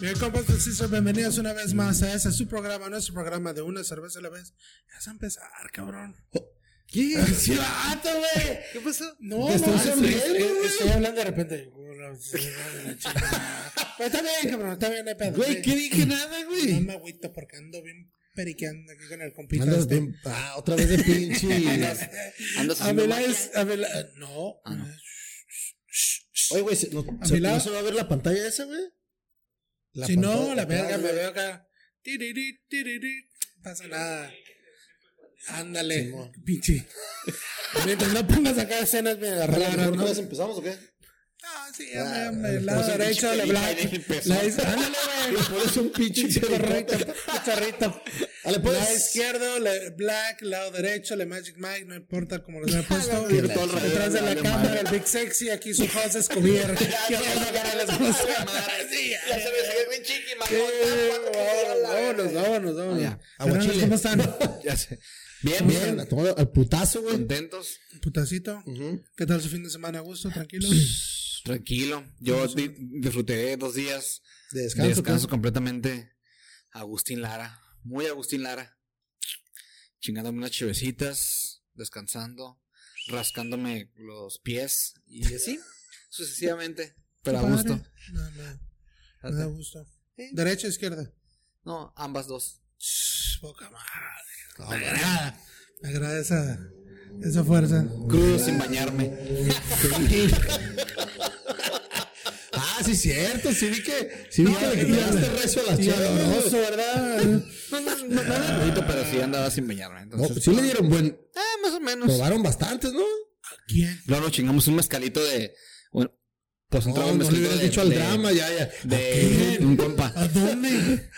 Bien, compas, sí, bienvenidos una vez más a ese su programa, nuestro programa de una cerveza a la vez. Ya vas a empezar, cabrón. ¿Qué? ¡Sí, vato, güey! ¿Qué pasó? No, no, estoy estoy, hablando de repente. Pero está bien, cabrón, está bien, no hay pedo. Güey. ¿qué dije nada, No güey? me agüito porque ando bien periqueando aquí con el compita. Andas este. bien. Ah, otra vez de pinche. Andas A haciendo mi lado magia. es- a lado- No. Ah, no. Oye, güey, ¿se- ¿no, se, ¿no se va a ver la pantalla esa, güey? La Si no, la verga me veo acá. Tiriri, tiriri. No pasa nada. Ándale, pinche. Mientras no pongas acá escenas me raras, ¿Una empezamos o qué? Ah, sí, Ah, hombre, ah, lado pues, derecho, le empezó. La Ándale, Le güey. pones un pinche Chorrito, chorrito. pues. Lado izquierdo, le black, lado derecho, le Magic Mike, no importa cómo los haya puesto. La Detrás de la cámara, el Big Sexy, aquí su host Escobier. ¿Qué? Les gusta. Ya se ve, bien chiqui, Vámonos, vámonos, vámonos. Aguachile. ¿Cómo están? Ya sé. Bien, Bien, bien. a todo- al putazo, güey. Contentos. Putacito. ¿Qué tal su fin de semana? ¿A gusto? ¿Tranquilo? Tranquilo. Yo di- disfruté dos días De de descanso. descanso ¿qué? completamente. Agustín Lara. Muy Agustín Lara. Chingándome unas chevecitas, descansando, rascándome los pies y así, sucesivamente. Pero a gusto. No, no. Me da gusto. ¿Derecha o izquierda? No, ambas dos. Shh, Poca madre. No, Me güey. agrada. Me agrada esa, esa fuerza. Crudo sin bañarme. Ah, sí, cierto. Sí vi que. Sí vi que le quitaste recio a la Y chava, ¿no? No, no, no, no pero sí andaba sin bañarme. No, Entonces, pues sí le dieron buen. Ah, más o menos. Probaron bastantes, ¿no? ¿Quién? Luego nos chingamos un mezcalito de. Bueno, pues un No, trago no le hubieras de- dicho al de- drama, ya, ya. De un compa. ¿A dónde?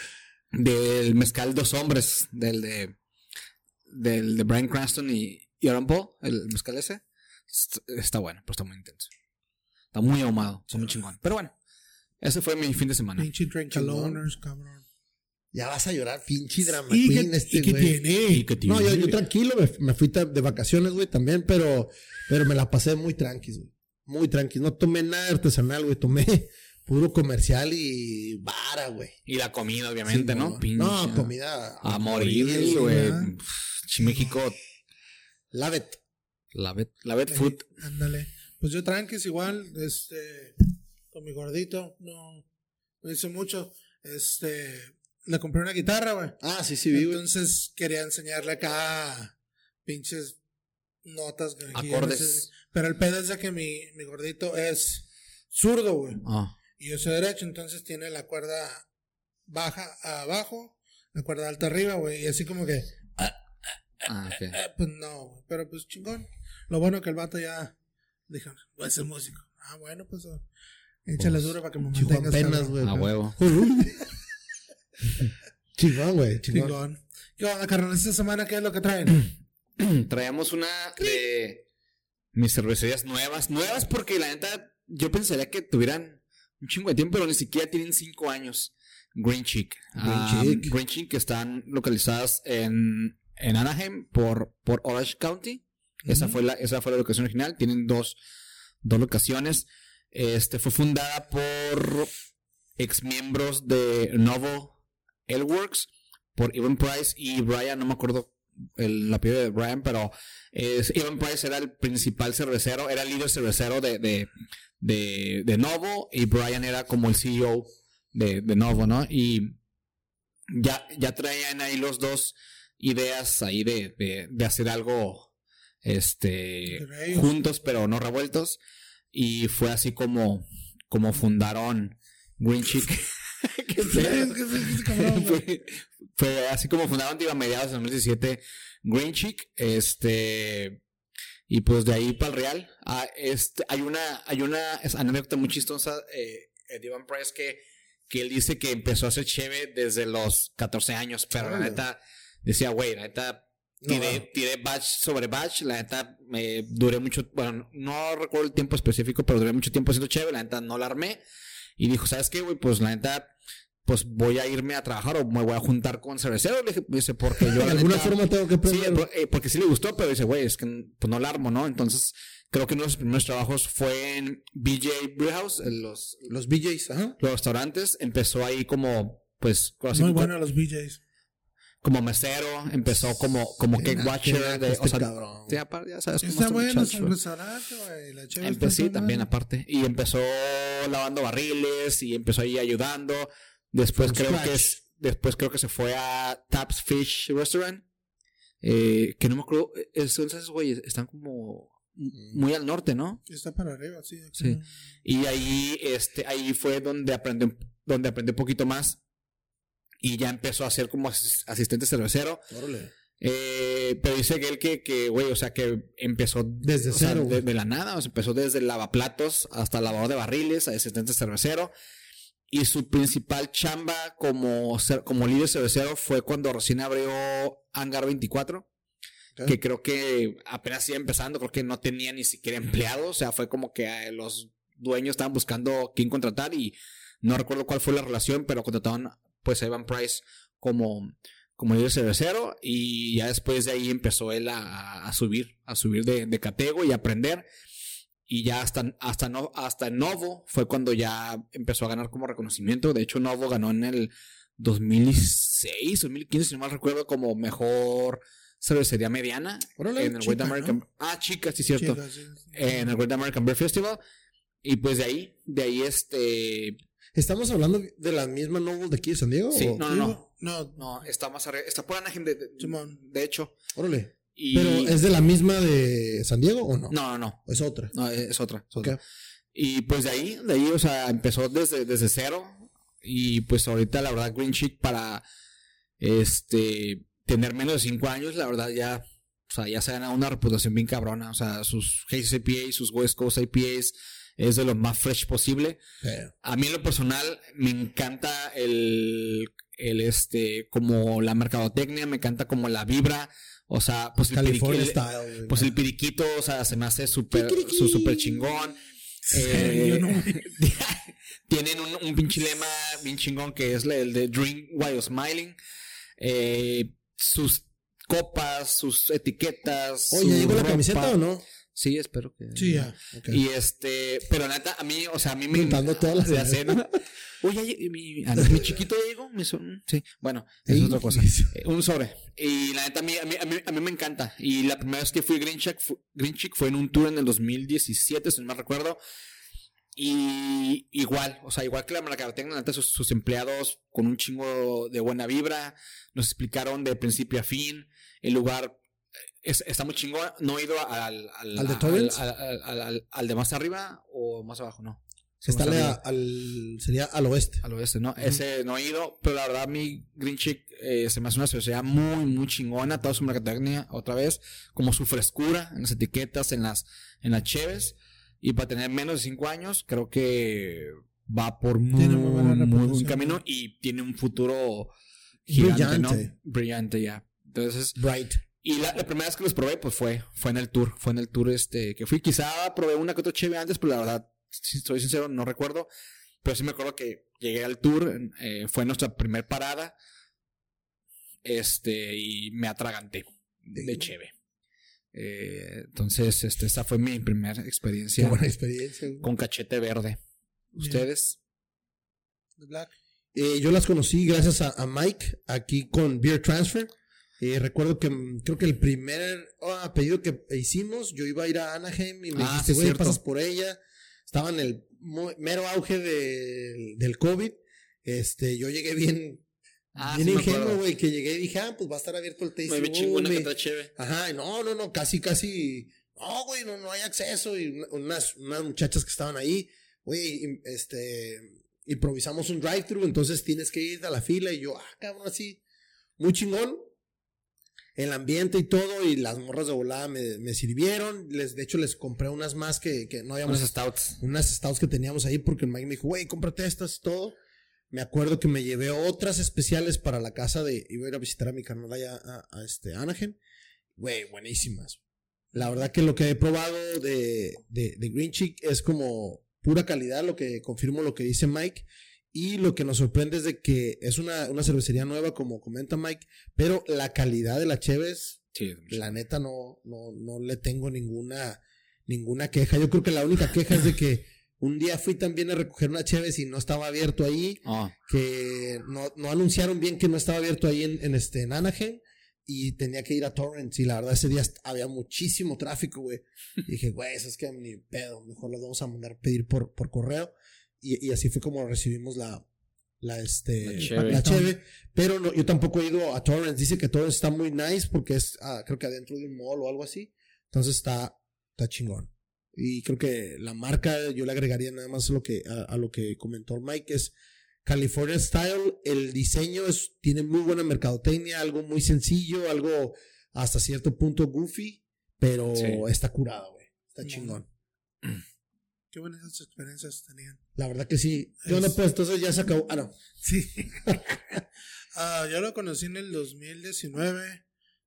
Del mezcal Dos Hombres. Del de. Del de Brian Cranston y, y Aaron Paul. El mezcal ese. Está, está bueno, pero está muy intenso. Está muy ahumado. Está muy chingón. Pero bueno. Ese fue mi fin de semana. Pinche Drinkalowners, cabrón. Ya vas a llorar, pinche drama ¿Y queen qué, este, y qué tiene? Y No, yo, tranquilo, me, me fui de vacaciones, güey, también, pero, pero me la pasé muy tranqui, güey. Muy tranqui. No tomé nada artesanal, güey. Tomé puro comercial y vara, güey. Y la comida, obviamente, Sí, ¿no? no, Pinche. No, comida. A morir, güey. ¿verdad? Pff, México. Lavet. La vet, la vet food. Ándale. Pues yo tranquis igual, este, con mi gordito, no, no hice mucho. Este, le compré una guitarra, güey. Ah, sí, sí, vi, güey. Entonces quería enseñarle acá pinches notas. no Acordes. sé. Pero el pedo es de que mi, mi gordito es zurdo, güey. Ah. Y yo soy derecho, entonces tiene la cuerda baja abajo, la cuerda alta arriba, güey. Y así como que, Ah, ok. eh, pues no, güey. Pero pues chingón. Lo bueno que el vato ya dijo, voy a ser músico. Ah, bueno, pues oh, échale Pues, duro para que me mantengas. penas, cabrón. güey. A huevo. Chingón, güey. Chingón. Chingón. ¿Qué onda, carnal? Esta semana, ¿qué es lo que traen? Traíamos una de mis cervecerías nuevas. Nuevas porque la neta, yo pensaría que tuvieran un chingo de tiempo, pero ni siquiera tienen cinco años. Green Chick. Green Ah, Chick. Green Chick que están localizadas en, en Anaheim por, por Orange County. Esa, fue la, esa fue la locación original. Tienen dos, dos locaciones. Este fue fundada por ex miembros de Novo Elworks, por Evan Price y Brian, no me acuerdo el apellido de Brian, pero es, Evan Price era el principal cervecero, era el líder cervecero de, de, de, de Novo y Brian era como el CEO de, de Novo, ¿no? Y ya, ya traían ahí los dos ideas ahí de, de, de hacer algo este juntos pero no revueltos. Y fue así como como fundaron Green Chick fue, fue así como fundaron digo, a mediados de 2017 Green Chick este y pues de ahí para el Real. Ah, este, hay una hay una anécdota muy chistosa eh, de Ivan Price que que él dice que empezó a hacer cheve desde los 14 años pero la neta decía güey la neta tiré, no. tiré batch sobre batch, la neta me duré mucho, bueno, no recuerdo el tiempo específico, pero duré mucho tiempo haciendo chévere, la neta no la armé. Y dijo, ¿sabes qué, güey? Pues la neta pues voy a irme a trabajar o me voy a juntar con cervecero. Le dije, dice, porque yo... De alguna neta- forma tengo que Sí, aprender. por- eh, porque sí le gustó, pero dice, güey, es que pues no la armo, ¿no? Entonces, creo que uno de los primeros trabajos fue en BJ Brewhouse, en los, Los BJs, ajá. los restaurantes. Empezó ahí como, pues, así Muy bueno los BJs. Como mesero, empezó como, como Qué cake watcher. De, este o sea, cabrón. sí, aparte, ya sabes cómo Está bueno muchacho. el restaurante, güey. La chévere Empe- está sí, toda también aparte. Y empezó lavando barriles y empezó ahí ayudando. Después From creo scratch. que es, después creo que se fue a Taps Fish Restaurant. Eh, que no me acuerdo. Esos güeyes están como muy al norte, ¿no? Está para arriba, sí. Sí. Y ahí, este, ahí fue donde aprendió, donde aprendió un poquito más. Y ya empezó a ser como asis- asistente cervecero. Órale. Eh, pero dice que él que, que, güey, o sea, que empezó Desde sea, cero, de, la nada, o sea, empezó desde lavaplatos hasta el lavador de barriles, asistente cervecero. Y su principal chamba como, como líder cervecero fue cuando recién abrió Hangar 24, Ok. que creo que apenas iba empezando, creo que no tenía ni siquiera empleados, o sea, fue como que eh, los dueños estaban buscando quién contratar y no recuerdo cuál fue la relación, pero contrataron pues Evan Price como, como líder cervecero y ya después de ahí empezó él a, a subir, a subir de, de catego y a aprender. Y ya hasta, hasta, no, hasta Novo fue cuando ya empezó a ganar como reconocimiento. De hecho, Novo ganó en el 2006, 2015, si no mal recuerdo, como mejor cervecería mediana Órale, en el chica, Great American. ¿no? Ah, sí, cierto. Chicas, sí, sí. En el Great American Beer Festival. Y pues de ahí, de ahí este. ¿Estamos hablando de la misma Noble de aquí de San Diego? Sí, o- no, no, no. No, No, está más arriba. Está por Anaheim, de, de, de hecho. Órale. Y... ¿Pero es de la misma de San Diego o no? No, no, no. Es otra. No, es otra. es otra. Ok. Y pues de ahí, de ahí, o sea, empezó desde, desde cero. Y pues ahorita, la verdad, Green Chick para este tener menos de cinco años, la verdad, ya, o sea, ya se ha ganado una reputación bien cabrona. O sea, sus Haze IPAs, sus West Coast IPAs, es de lo más fresh posible. A mí en lo personal me encanta el, el este, como la mercadotecnia, me encanta como la vibra. O sea, pues el, California piriqui- style. güey. pues el periquito, o sea, se me hace súper, Kikiriki. su súper chingón. Eh, tienen un, un pinche lema bien chingón que es el de Drink While Smiling. Eh, sus copas, sus etiquetas. Oye, su ¿llegó la camiseta o no? Sí, espero que. Sí, ya. Ok. Y este, pero neta, a mí, o sea, a mí me. Juntando todas las sé, ¿no? Oye, mi, mi chiquito llegó. Mi son- sí, bueno, es otra cosa. Eh, un sobre. Y la neta, a mí, a, mí, a, mí, a mí me encanta. Y la primera vez que fui a Green Chick, fu- Green Chick fue en un tour en el 2017, si no me recuerdo. Y igual, o sea, igual que la mercadotecnia, la neta, sus, sus empleados con un chingo de buena vibra, nos explicaron de principio a fin. El lugar es- está muy chingón. No he ido al, al, ¿Al de Torrance? al- al- de más arriba o más abajo, no. Está a- arriba. al, sería al oeste. Al oeste, ¿no? Ese no he ido, pero la verdad, mi Green Chick eh, se me hace una sociedad muy, muy chingona. Toda su mercadotecnia, otra vez, como su frescura en las etiquetas, en las, en las cheves. Y para tener menos de 5 años, creo que va por muy, muy buen camino y tiene un futuro gigante, Brillante. ¿no? Brillante, ya. Entonces, Bright. Y la, la primera vez que los probé, pues fue, fue en el tour, fue en el tour este que fui. Quizá probé una que otra cheve antes, pero la verdad, si soy sincero, no recuerdo. Pero sí me acuerdo que llegué al tour, eh, fue nuestra primer parada. Este, y me atraganté de cheve. Eh, entonces, este, esa fue mi primera Qué experiencia buena experiencia. güey. con cachete verde. ¿Ustedes? Black. Eh, yo las conocí gracias a, a Mike aquí con Beer Transfer. Eh, recuerdo que mm, creo que el primer ah, pedido que hicimos, yo iba a ir a Anaheim y me Ah, dijiste, güey, pasas por ella. Estaba en el mero auge del- del COVID. Este, yo llegué bien, Ah, bien sí ingenuo, güey, que llegué y dije, ah, pues va a estar abierto el tasting. Me chingona que cheve. Ajá, y no, no, no, casi, casi, no, güey, no, no hay acceso. Y una- unas, unas muchachas que estaban ahí, güey, este, improvisamos un drive-thru, entonces tienes que ir a la fila y yo, ah, cabrón, así, muy chingón. El ambiente y todo, y las morras de volada me, me sirvieron. Les, de hecho, les compré unas más que, que no habíamos Unos stouts. unas stouts que teníamos ahí porque el Mike me dijo, güey, cómprate estas y todo. Me acuerdo que me llevé otras especiales para la casa de, iba a ir a visitar a mi carnal allá a, a este Anaheim. Güey, buenísimas. La verdad que lo que he probado de, de, de Green Chick es como pura calidad, lo que confirmo lo que dice Mike. Y lo que nos sorprende es de que es una, una cervecería nueva, como comenta Mike, pero la calidad de la Cheves, Sí, la neta no, no, no le tengo ninguna, ninguna queja. Yo creo que la única queja es de que un día fui también a recoger una Cheves y no estaba abierto ahí, Ah, que no, no anunciaron bien que no estaba abierto ahí en, en este, en Anaheim. Y tenía que ir a Torrance. Y la verdad, ese día había muchísimo tráfico, güey. Dije, güey, eso es que ni pedo. Mejor las vamos a mandar pedir por, por correo. Y, y así fue como recibimos la, la, este, La cheve. la cheve. Pero no, yo tampoco he ido a Torrance. Dice que Torrance está muy nice porque es, ah, creo que adentro de un mall o algo así. Entonces está, está chingón. Y creo que la marca, yo le agregaría nada más lo que, a, a lo que comentó Mike, es California Style. El diseño es, tiene muy buena mercadotecnia, algo muy sencillo, algo hasta cierto punto goofy, pero Sí. está curado, güey. Está chingón. Qué buenas experiencias tenían. La verdad que sí. ¿Qué onda, Es- pues? Entonces ya se acabó. Ah, no. Sí. Ah, yo lo conocí en el 2019.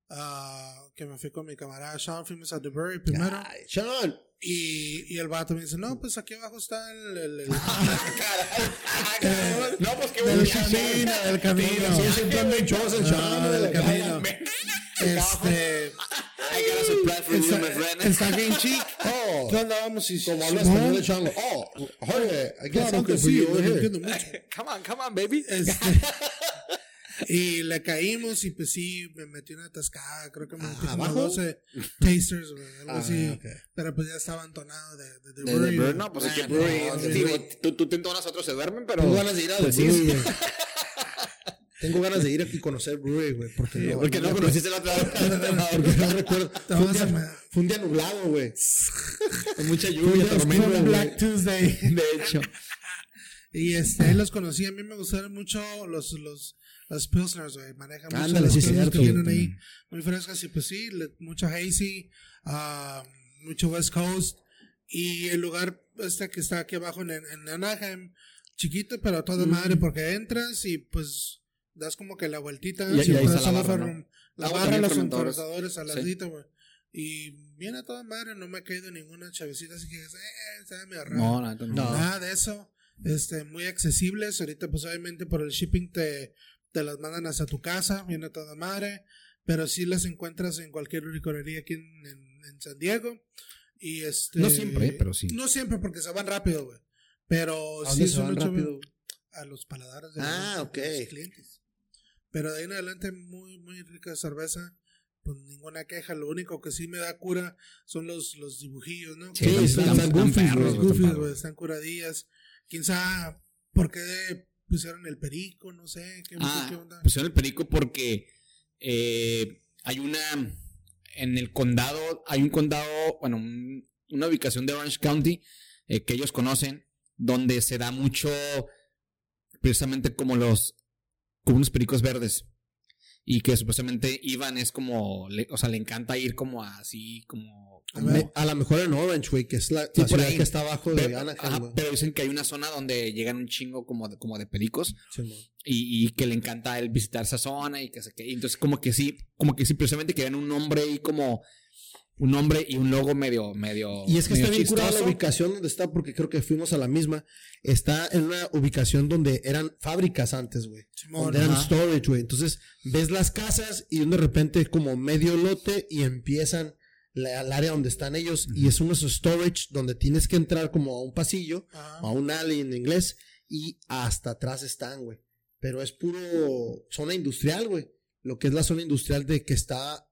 ah, que me fui con mi camarada Sean, fuimos a DeBurry primero. Ay, Sean. Y, y el vato me dice, no, pues aquí abajo está el... el, el- No, pues qué bueno. camino, del camino. En Ah, Sean, del güey. camino. Este... I got a surprise for you, Está, my friend. está bien chic. Oh, ¿Qué onda? Vamos y... como habla Simón. español de Sean. Oh, oye, I got something que for sí, you no over here. entiendo mucho. Come on, come on, baby. Este, y le caímos y pues sí, me metí una atascada, creo que me metí Ah, como ¿abajo? 12 tasters, algo Ah, así. Pero pues ya estaba entonado de, de, de no, pues es que Ah, Brewery, güey, tú, tú te entonas, otros se duermen, pero. Tengo ganas de ir a pues The sí. Brewery, güey. Tengo ganas de ir y conocer Brewery, güey. Porque no, Porque no no- conociste la otra Porque no recuerdo. Te Fue un, día, ma- fue un día nublado, güey. Con mucha lluvia, tormenta. Black Tuesday. De hecho. Y este, los conocí. A mí me gustaron mucho los, los, las Pilsners, güey. Manejan mucho Ándale, sí, cierto, que vienen güey. ahí. Muy frescas y pues sí, mucha hazy, ah, mucho West Coast. Y el lugar este que está aquí abajo en, en Anaheim, chiquito, pero a Mm. madre, porque entras y pues das como que la vueltita. Y- y ahí está la los barra, ¿no? La barra, los fermentadores. fermentadores al Sí. ladito, güey. Y viene a toda madre, no me ha caído ninguna chavecita, así que, eh, sabe medio raro. No, no, no. No. Nada de eso. Este, muy accesibles. Ahorita, pues obviamente por el shipping te, te las mandan hasta tu casa, viene a toda madre. Pero sí las encuentras en cualquier licorería aquí en, en- en San Diego. Y este. No siempre, pero sí. No siempre porque se van rápido, güey. Pero ¿A sí dónde se son van rápido? A los paladares de, Ah, los, ok. de los clientes. Pero de ahí en adelante, muy, muy rica cerveza. Pues ninguna queja. Lo único que sí me da cura son los, los dibujillos, ¿no? Sí, están- están, están curadillas. Quién sabe por qué pusieron el perico, no sé. ¿Qué, Ah, qué onda? pusieron el perico porque eh, hay una. En el condado, hay un condado, bueno, un- una ubicación de Orange County eh, que ellos conocen, donde se da mucho, precisamente como los, como unos pericos verdes. Y que supuestamente Ivan es como, le- o sea, le encanta ir como así, como... A como- ver. A lo mejor en Orange, güey, que es la, Sí, la por ciudad ahí. que está abajo de pero, Anaheim, ajá, pero dicen que hay una zona donde llegan un chingo como de, como de pericos Simón. y, y que le encanta él visitar esa zona y que se que y entonces como que sí como que sí precisamente querían un nombre y como un nombre y un logo medio medio Y es que está bien curada la ubicación donde está, porque creo que fuimos a la misma. Está en una ubicación donde eran fábricas antes, güey. Donde eran storage, güey. Entonces, ves las casas y de repente como medio lote y empiezan la- al área donde están ellos. Y es unos storage donde tienes que entrar como a un pasillo, Ajá. a un alley en inglés, y hasta atrás están, güey. Pero es puro zona industrial, güey. Lo que es la zona industrial de que está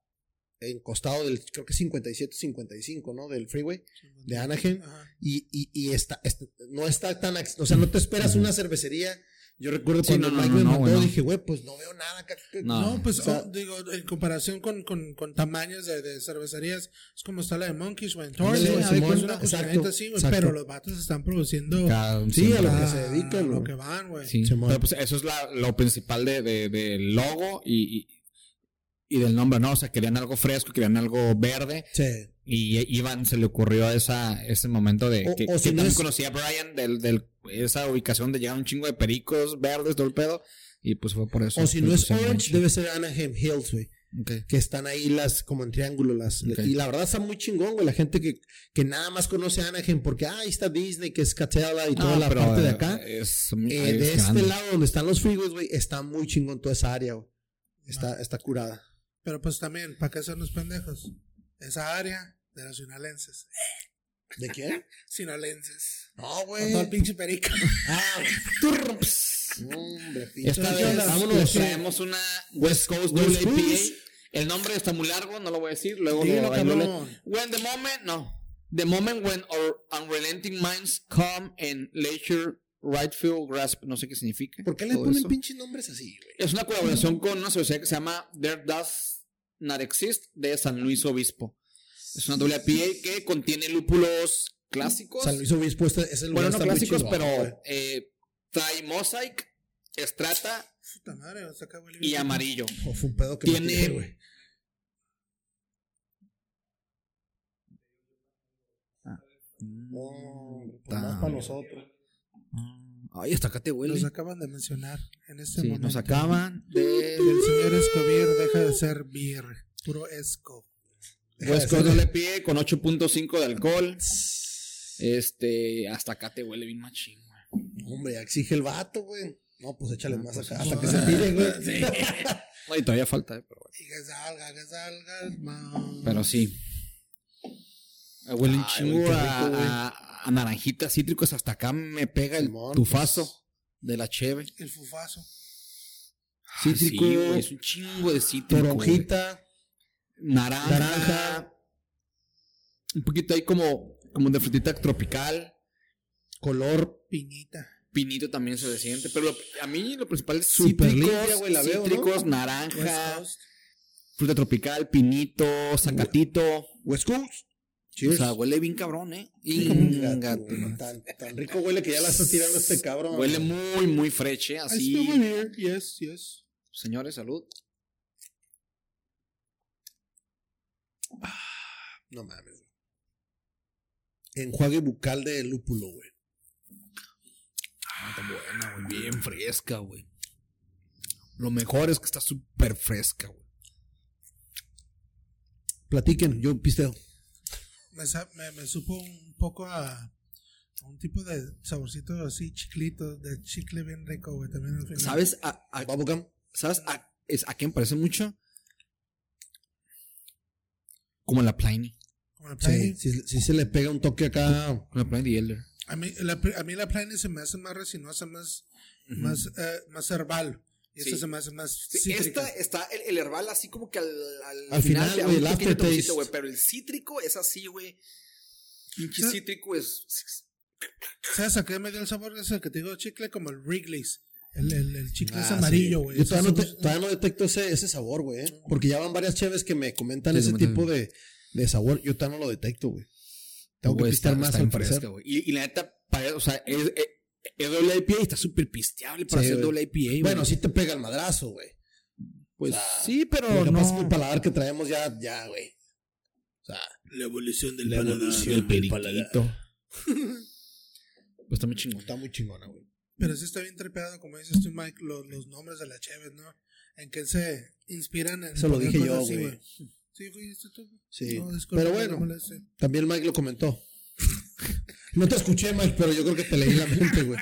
en costado del, creo que 57-55, ¿no? Del freeway de Anaheim. Ajá. Y, y, y está, está- no está tan, o sea, no te esperas una cervecería. Yo recuerdo Sí, cuando no, no, Mike no, me no, mandó, güey, no. dije, güey, pues no veo nada. acá". No. No, pues o sea- oh, digo, en comparación con, con, con tamaños de, de cervecerías, es como está la de Monkeys, güey. en hay Simón, pues una exacto, así, güey, pero los vatos están produciendo Cada- Sí, a lo que se dedican, a lo que van, güey. Sí, pero pues eso es la, lo principal de, de- del logo y, y, y del nombre, ¿no? O sea, querían algo fresco, querían algo verde. Sí. Y Iván se le ocurrió esa, ese momento de O- que, o si que no también es- conocía a Brian del, del, esa ubicación donde llegan un chingo de pericos verdes, todo el pedo. Y pues fue por eso. O si no es Orange, debe ser Anaheim Hills, güey. Ok. que están ahí las como en triángulo las y la verdad está muy chingón güey la gente que, que nada más conoce a Anaheim porque ah, ahí está Disney que es Catella y toda No, la parte de eh, acá Es, Eh, es de grande. este lado donde están los freeways güey está muy chingón toda esa área güey. está está curada Pero pues también, ¿para qué son los pendejos? Esa área de los sinalenses. ¿de quién? Sinalenses. no Con güey todo el pinche perico. ah Turps. hombre pinche Esta ¿qué vez vámonos, ¿Qué? traemos una West Coast West. El nombre está muy largo, no lo voy a decir. Luego Dilo, lo. When the moment, no. The moment when our unrelenting minds come and leisure rightful grasp, no sé qué significa. ¿por qué le ponen eso. pinches nombres así güey? Es una colaboración con una sociedad que se llama There Does Not Exist de San Luis Obispo. Es una WPA que contiene lúpulos clásicos. San Luis Obispo este, ese lugar bueno, no clásicos, pero eh, trae mosaic, madre, o sea, huele y amarillo. O fue un pedo que me Tiene- tiré, güey. No, pues más para nosotros. Ay, hasta acá te huele. Los acaban de mencionar en este Sí, momento. nos acaban de. el señor Escobier deja de ser beer. Puro esco. West Coast WPA con 8.5 de alcohol. Este, hasta acá te huele bien machín, güey. Hombre, ya exige el vato, güey. No, pues échale más pues, acá no. hasta que se tire, güey. Ay, todavía falta, eh, pero bueno. Y que salga, que salga. Pero sí. Huele un chingo a, a- a naranjitas cítricos. Hasta acá me pega el Simón, tufazo pues. de la cheve. El fufazo. Cítrico, Sí, güey, es un chingo de cítrico. Toronjita, Naranja. Naranja. Un poquito ahí como, como de frutita tropical. color. Piñita. Pinito también se siente. Pero lo- a mí lo principal es Súper cítricos. limpia, güey, la veo, ¿no? cítricos, West naranja, fruta tropical, pinito, zacatito. West Coast. O Cheers. sea, huele bien cabrón, ¿eh? Inga, Inga, tú, tu madre. tan, tan rico huele que ya la está tirando este cabrón. Huele muy, muy freche, I así. beer. Yes, yes. Señores, salud. No mames. güey. Enjuague bucal de lúpulo, güey. Ah, está buena, güey. Bien fresca, güey. Lo mejor es que está súper fresca, güey. Platiquen, yo pisteo. Me, me, me supo un poco a, un tipo de saborcito así, chiclito, de chicle bien rico, güey. También al final. ¿Sabes a, a- Bubblegum. ¿sabes a, es, a qué me parece mucho? Como la Pliny. Como la Sí, Pliny. sí, sí se le pega un toque acá. Como la Pliny de Elder. A, mí, la, pl- a mí la Pliny se me hace más resinosa, más, más, eh, más herbal. Sí. se me hace más Sí, cítrica. esta está el, el herbal así como que al, al, Al final, un el aftertaste. güey, pero el cítrico es así, güey. Pinche cítrico es. ¿Sabes a qué me dio el sabor ese que te digo chicle? Como el Wrigley's. El, el, el chicle es Ah, amarillo, sí. güey. Yo todavía no, sabor- te- todavía no detecto ese, ese sabor, güey. ¿eh? Porque ya van varias cheves que me comentan Sí, ese tipo de, de sabor. Yo todavía no lo detecto, güey. Tengo que está- más está al parecer. Y, y la neta, para- o sea, es, es, es WIPA y está súper pisteable para Sí, hacer. WIPA, güey. Bueno, sí te pega el madrazo, güey. Pues o sea, sí, pero Lo que no. pasa es que el paladar que traemos ya, ya, güey. O sea, La evolución del La paladar. evolución. el del periquito. pues está muy chingón. está muy chingona, güey. Pero sí está bien trepeado, como dices tú, Mike, los, los nombres de las cheves, ¿no? En qué se inspiran en Eso lo dije yo, güey. Sí, fuiste tú. Sí. No, pero no bueno, también Mike lo comentó. No te escuché, Mike, pero yo creo que te leí la mente, güey.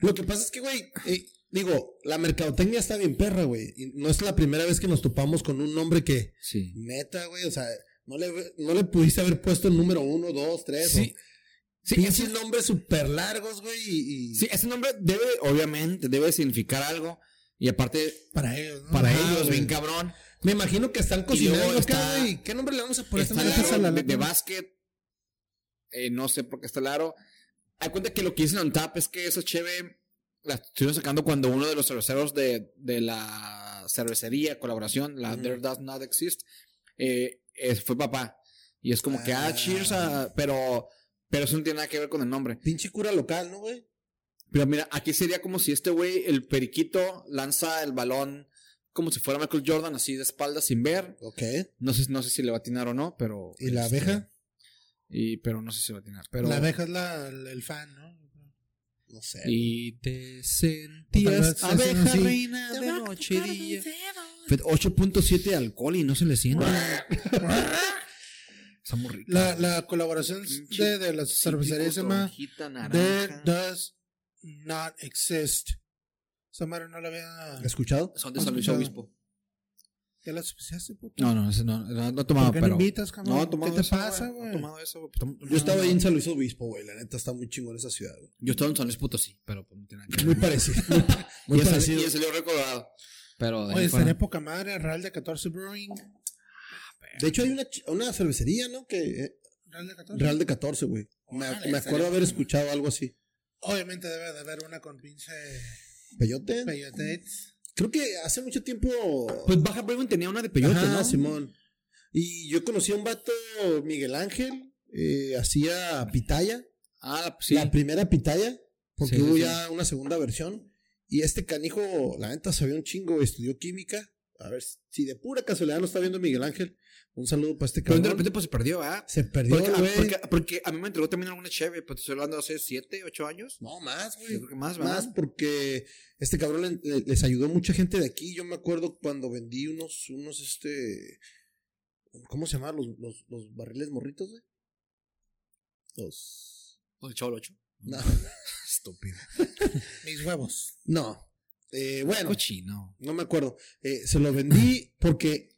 Lo que pasa es que, güey, eh, digo, la mercadotecnia está bien perra, güey. Y no es la primera vez que nos topamos con un nombre que, Sí. neta, güey, o sea, no le, no le pudiste haber puesto el número uno, dos, tres. Sí. o Sí, ese, nombres súper largos, güey, y, y- sí, ese nombre debe, obviamente, debe significar algo. Y aparte, Para ellos, ¿no? para ellos, güey. bien cabrón. me imagino que están cocinando acá, güey. ¿Qué nombre le vamos a poner esta Está aro la de, de básquet. Eh, no sé por qué está el aro. Hay cuenta que lo que dicen en tap es que esa cheve la estuvieron sacando cuando uno de los cerveceros de, de la cervecería, colaboración, la Ujú. There Does Not Exist, eh, es- fue papá. Y es como que, ah, Ah. cheers, a- pero, pero eso no tiene nada que ver con el nombre. Pinche cura local, ¿no, güey? Pero mira, aquí sería como si este güey, el periquito, lanza el balón como si fuera Michael Jordan, así de espaldas sin ver. Ok. No sé, no sé si le va a atinar o no, pero. ¿Y la este, abeja? Y, pero no sé si va a atinar. Pero, La abeja es la, el, el fan, ¿no? No sé. Y te vez sentías abeja así. reina de noche y día. Fue 8.7 de alcohol y no se le siente. Está muy rica. La, la colaboración de, de las cervecerías se llama There Does Not Exist. Esa madre no la había. ¿Has escuchado? Son de San Luis Obispo. ¿Ya la auspiciaste, puto? No, no, ese no, no, no he tomado, ¿Por qué no pero. invitas, cabrón? No tomado ¿Qué te eso, pasa, güey? tomado eso, güey. Tom- Yo estaba ahí en San Luis Obispo, güey. La neta está muy chingón esa ciudad, güey. Yo estaba en San Luis Potosí, pero pues no tiene nada que Muy ver. parecido. Muy, muy y, en San- parecido. y Luis Colorado. Pero Oye, estaría poca madre. Real de 14 Brewing. De hecho, hay una, una cervecería, ¿no? Que eh, Real de 14. Real de 14, güey. Me, me acuerdo haber escuchado algo así. Obviamente debe de haber una con pinche ¿Peyote? peyotates. Creo que hace mucho tiempo. Pues Baja Brewing tenía una de peyote, Ajá, ¿no? Simón. Y yo conocí a un vato, Miguel Ángel, eh, hacía pitaya. Ah, sí. La primera pitaya, porque sí, hubo sí. ya una segunda versión. Y este canijo, la neta, sabía un chingo, estudió química. A ver si de pura casualidad no está viendo Miguel Ángel. Un saludo para este Pero cabrón. de repente pues se perdió, ¿ah? Se perdió, Porque, güey. porque, porque a mí me entregó también alguna cheve, pues estoy hablando hace 7, 8 años. No, más, güey. Yo creo que más, ¿verdad? Más porque este cabrón le- le- les ayudó mucha gente de aquí. Yo me acuerdo cuando vendí unos, unos, este, ¿cómo se llamaban los, los, los barriles morritos, güey? Los, O el Chavo 8. no, Estúpido. Mis huevos. no. Eh, bueno, Cochino. no me acuerdo. Eh, se lo vendí porque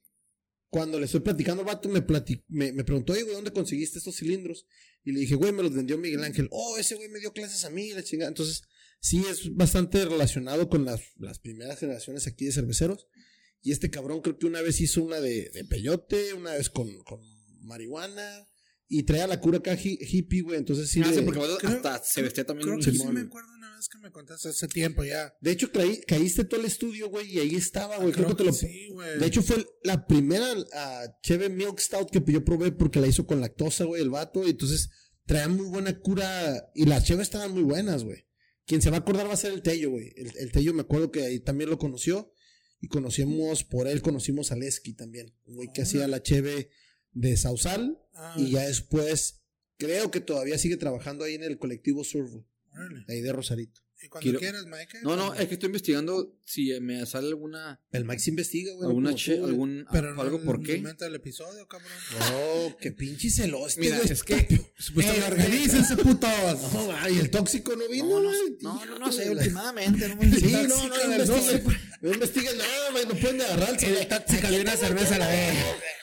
cuando le estoy platicando vato me, me, me preguntó, oye, güey, ¿dónde conseguiste estos cilindros? Y le dije, güey, me los vendió Miguel Ángel. Oh, ese güey me dio clases a mí, la chingada. Entonces, sí es bastante relacionado con las, las primeras generaciones aquí de cerveceros. Y este cabrón creo que una vez hizo una de, de peyote, una vez con, con marihuana. Y traía la cura acá hi- hippie, güey. Entonces sí. Ah, sí, porque creo- hasta se vestía también Creo un que sí me acuerdo una vez que me contaste hace tiempo ya. De hecho, caí- caíste todo el estudio, güey, y ahí estaba, güey. Creo, Creo que te lo, sí, güey. De hecho, fue la primera ah, Cheve Milk Stout que yo probé porque la hizo con lactosa, güey, el vato. Y entonces traía muy buena cura. Y las Cheves estaban muy buenas, güey. Quien se va a acordar va a ser el Tello, güey. El, el Tello me acuerdo que ahí también lo conoció. Y conocimos, por él conocimos a Lesky también. Güey que hacía la Cheve de Sausal. Ah, Y ya después, creo que todavía sigue trabajando ahí en el colectivo órale. ahí de Rosarito. Y cuando Quiero- quieras, Mike. No, no, es que estoy investigando si me sale alguna. El Mike se investiga, güey. alguna che- tú, algún, Pero algo por qué. momento del episodio, cabrón. No, qué pinche celoso. Mira, es que. Eh, organícense, putos. No, ay, el tóxico no vino. No, no, no, no, no sé, últimamente. No me Sí, Sí, no, no, no investigues nada, güey, no pueden agarrar. El tóxico de una cerveza a la vez.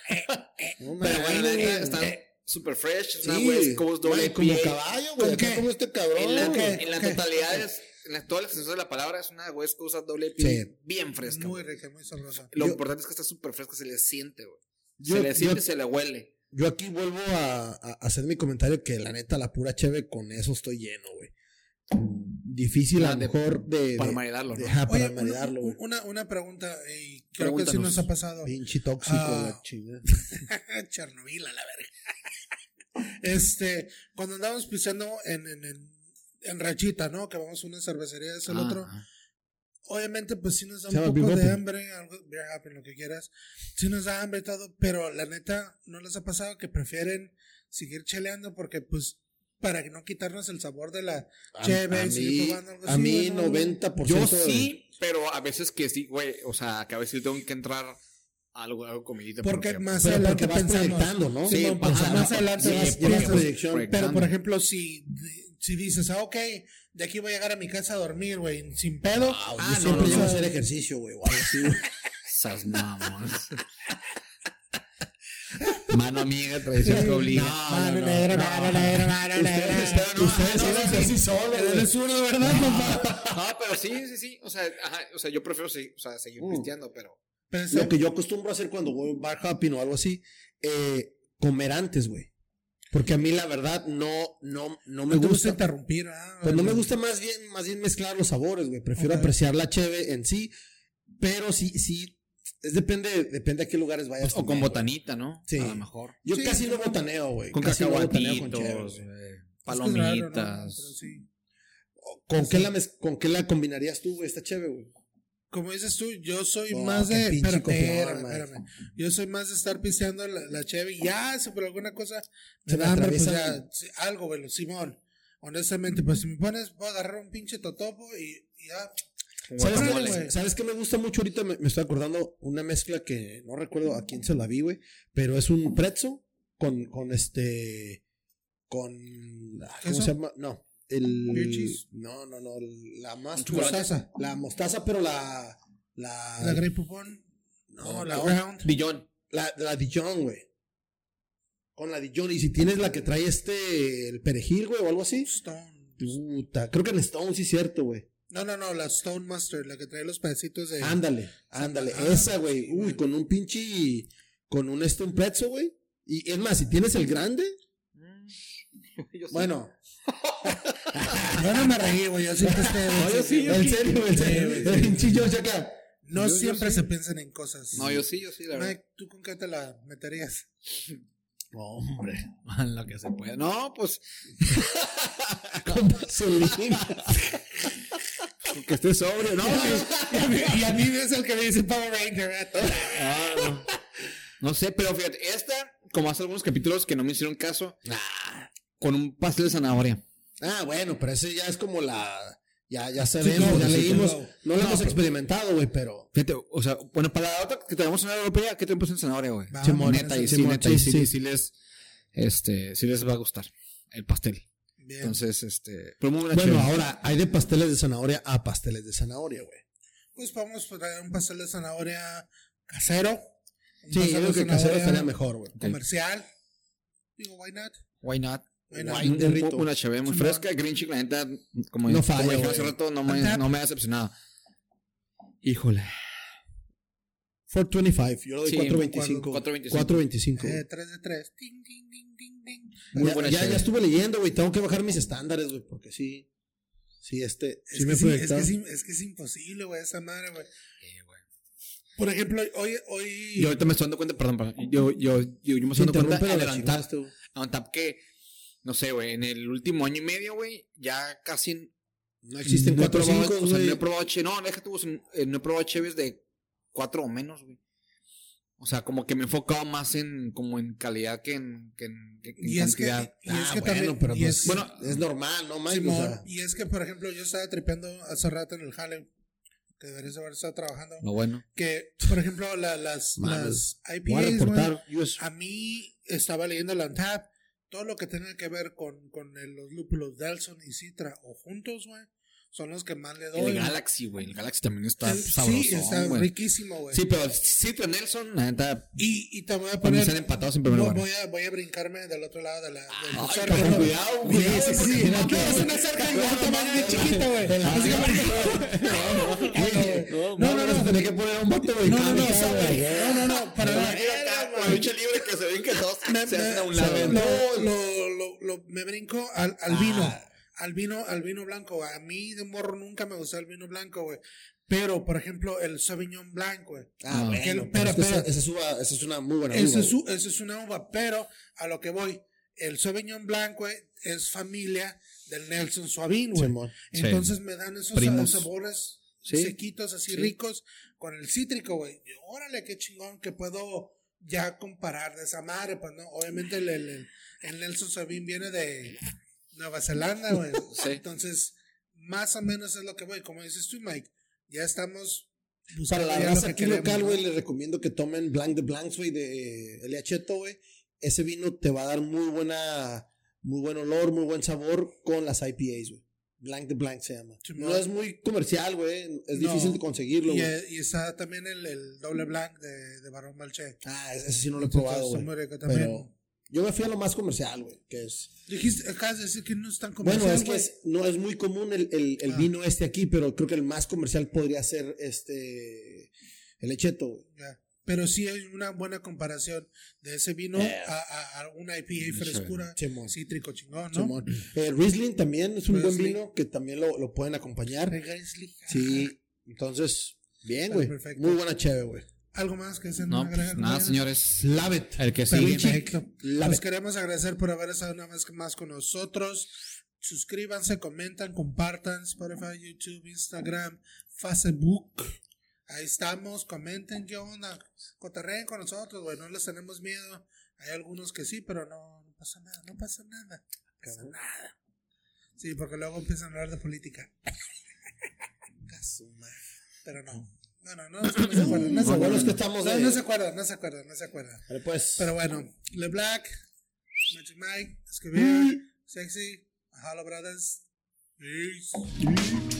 No, me Pero bueno, la neta están super fresh. Es una West Coast doble güey, como caballo, güey. Como este cabrón. En la, ¿Qué? en la ¿Qué? totalidad es, en la, toda la extensión de la palabra es una West Coast doble Sí. bien fresca. Muy rica, muy sabrosa. Lo Yo- importante es que está súper fresca, se le siente, güey. Se le siente, yo- se le huele. Yo aquí vuelvo a, a hacer mi comentario que la neta, la pura cheve, con eso estoy lleno, güey. Difícil a lo de- mejor de... Para de- maridarlo, de- ¿no? ajá, para Oye, maridarlo, una, una pregunta, y creo que sí nos ha pasado. Pinche tóxico, Ah. la chingada. Chernobyl a la verga. este, cuando andamos pisando en, en, en, en Rachita, ¿no? Que vamos a una cervecería, es el Ah, otro. ah. Obviamente, pues sí nos da un poco de hambre, algo, hopping, lo que quieras. Sí nos da hambre y todo, pero la neta, ¿no les ha pasado que prefieren seguir cheleando? Porque, pues, para no quitarnos el sabor de la A- cheve a mí, algo a así, mí ¿no? 90% Yo de- sí, pero a veces que sí, güey. O sea, que a veces tengo que entrar a algo, algo comidita. Porque más Pero adelante porque vas proyectando, ¿no? Sí, pues, más adelante sí, porque, proyección. Pero, por ejemplo, si, si dices, ah, ok, de aquí voy a llegar a mi casa a dormir, güey, sin pedo. Ah, Ah, yo siempre no, llego no. a hacer ejercicio, güey, o algo así, güey. Esas mamas. Mano amiga, tradición que obliga. Mano negra, mano negra, mano negra. Ustedes- No, ustedes no, son no, así sí. solos. Eres zurdo, ¿verdad, papá? No, pero sí, sí, sí. O sea, ajá, o sea yo prefiero seguir, o sea, seguir Mm. pisteando, pero. Lo que yo acostumbro a hacer cuando voy a un bar hopping o algo así, eh, comer antes, güey. Porque a mí la verdad no, no, no me no te gusta gusta. interrumpir, ¿ah? Pues no me gusta más bien, más bien mezclar los sabores, güey. Prefiero Ok. apreciar la cheve en sí. Pero sí, sí. Es depende, depende a qué lugares vayas. O con también, botanita, ¿no? Sí. A lo mejor. Yo Sí, casi no botaneo, güey. Con Casi botaneo con cacahuatitos, cheve, güey. eh, Es que es raro, ¿no? palomitas. Pero sí. ¿Con, Sí. qué la ¿Con qué la combinarías tú, güey, esta cheve, güey? Como dices tú, yo soy más de. pinche Espérame, copión, espérame. Yo soy más de estar pisteando la, la cheve y ya, si por alguna cosa Se me me da hambre, pues ya, algo, güey, Simón. honestamente, pues si me pones, voy a agarrar un pinche totopo y, y ya. ¿Sabes, qué, güey. ¿Sabes qué me gusta mucho ahorita? Me, me estoy acordando una mezcla que no recuerdo a quién se la vi, güey. Pero es un pretzo con, con este. Con. ah, ¿Cómo se llama? No. El. No, no, no. La más. Mostaza. La mostaza, pero la. La. La Grey Poupon. No, la. Ground. La, la Dijon, güey. Con la Dijon. Y si tienes la que trae este. El perejil, güey, o algo así. Stone. Puta. Creo que en Stone sí es cierto, güey. No, no, no, la Stone Master, la que trae los pedacitos de. Ándale, ándale. Ah, Esa, güey. Uy, con un pinche. Con un este, un pretzo, güey. Y es más, si tienes el grande. Bueno, Yo no me reí, güey. Yo siempre estoy. No, yo sí, yo en sí. serio, en serio. El pinche George acá. No Yo- yo siempre sí. se piensan en cosas. No, yo sí, yo sí, la verdad. Mike, ¿tú con qué te la meterías? Hombre. Lo que se puede. No, pues Con vaselina. Que esté sobrio. No, y, a mí, es el que me dice Power Ranger. Ah, no. No sé, pero fíjate, esta, como hace algunos capítulos que no me hicieron caso, con un pastel de zanahoria. Ah, bueno, pero ese ya es como la. Ya, ya Sí, sabemos, no, ya leímos. no. No lo No, hemos experimentado, güey, pero. Fíjate, o sea, bueno, para la otra que tenemos en la europea, ¿qué te en zanahoria, güey? Neta, y sí, neta, sí, y sí, sí. sí les, este, sí les va a gustar el pastel. Bien. Entonces, este, Bueno, chévere. ahora hay de pasteles de zanahoria a pasteles de zanahoria, güey. pues vamos a traer un pastel de zanahoria casero. Sí, yo creo que casero estaría mejor, güey. Comercial. Digo, why not? Why not? Why not? Why Un- un- una chévere muy fresca. Green Chick, la neta, como, No como falla, dije hace rato, no me, no me ha decepcionado. Híjole. 425, yo le doy Sí, 425. 4.25. 425. Eh, 3 de 3. Ding, ding, ding, ding, ding. Muy ya, buena ya, ya estuve leyendo, güey. Tengo que bajar mis estándares, güey, porque sí. Sí, este. Es, Sí me que sí, es, que sí- es que es imposible, güey, esa madre, güey. Por ejemplo, hoy, hoy Yo ahorita me estoy dando cuenta, perdón, perdón, yo, yo, yo, yo me estoy dando cuenta la adelantar, que, no sé, güey, en el último año y medio, güey, ya casi No existen no 4 probado- 5, o sea, no he probado che, no, déjate, eh, no he probado cheves de cuatro o menos, güey. O sea, como que me he enfocado más en, como en calidad que en, que en, que en Y es que, cantidad. y es Ah, que bueno, también, pero y pues, es, bueno, es normal, ¿no, Mike? Simón, O sea, y es que, por ejemplo, yo estaba tripeando hace rato en el Jale, que deberías haber estado trabajando, Lo bueno. que, por ejemplo, la- las, Mames. las a IPAs, a mí estaba leyendo la Untap, todo lo que tenga que ver con, con el- los lúpulos Delson y Citra o juntos, güey, son los que más le doy. El Galaxy, güey, el Galaxy también está El- sabroso, sí, está güey. riquísimo, güey. Sí, pero Citra Nelson, la neta, Y, y te voy a poner. están empatados en primer lugar. voy a, voy a brincarme del otro lado de la. del Ay, cerco, ¿no? cuidado, cuidado, sí, sí, sí. no, No, es una cerca igual, no, tamaño no, chiquita, güey. No, no, no, no. Tenía que poner un vato, güey. No, no, no, no, güey. no, no, no, para la la lucha libre que se ven que todos me, se hacen a un lado. lo, lo, lo, lo- me brinco al, Ah. vino. Al vino, al vino blanco. güey. A mí de morro nunca me gustó el vino blanco, güey. Pero, por ejemplo, el Sauvignon Blanc, güey. Ah, bueno, pero que esa, esa es uva- esa es una muy buena Esa uva, es, esa es una uva, pero a lo que voy, el Sauvignon Blanc, güey, es familia del Nelson Suavín, güey. Sí. Entonces me dan esos Primos. sa- sabores Sí. sequitos, así Sí. ricos, con el cítrico, güey. Órale, qué chingón que puedo ya comparar de esa madre, pues no. Obviamente el, el, el- el Nelson Sauvin viene de Nueva Zelanda, güey. Sí. Entonces, más o menos es lo que voy. Como dices tú, Mike, ya estamos Para la raza que aquí queremos, local, ¿no? güey, les recomiendo que tomen Blanc de Blancs, güey, de Elia Cheto, güey. Ese vino te va a dar muy buena, muy buen olor, muy buen sabor con las IPAs, güey. Blanc de Blanc se llama. No es muy comercial, güey. Es No. difícil de conseguirlo, Y, güey. eh, y está también el, el doble blanc de, de Barón Balché. Ah, ese sí no lo he probado, güey. muy rico también. Pero yo me fui a lo más comercial, güey, que es... Dijiste, acabas de decir que no es tan Bueno, comercial, es que es- no es muy común el, el- el Ah. vino este aquí, pero creo que el más comercial podría ser este... El Echeto, güey. Ya. Pero sí hay una buena comparación de ese vino Eh. a, a- una IPA frescura, Simón. cítrico chingón, ¿no? Eh, Riesling también es un buen vino que también lo, lo pueden acompañar. Riesling. Sí, entonces, bien, güey. Muy buena cheve, güey. ¿Algo más que se No, nos pues nada, señores. Lavet. El que sigue. Perfecto. Love Los it. queremos agradecer por haber estado una vez más con nosotros. Suscríbanse, comentan, compartan Spotify, YouTube, Instagram, Facebook. Ahí estamos, comenten qué onda. Cotarreen con nosotros, güey. No les tenemos miedo. Hay algunos que sí, pero no, no pasa nada, no pasa nada. No pasa nada. Sí, porque luego empiezan a hablar de política. Pero no. No, no, no, no se acuerdan. No se acuerdan. que estamos No, se acuerdan, no se acuerdan, no se acuerdan. Vale, pues. Pero bueno, Le Black, Magic Mike, Escobar, Sexy, Hello Brothers. Peace.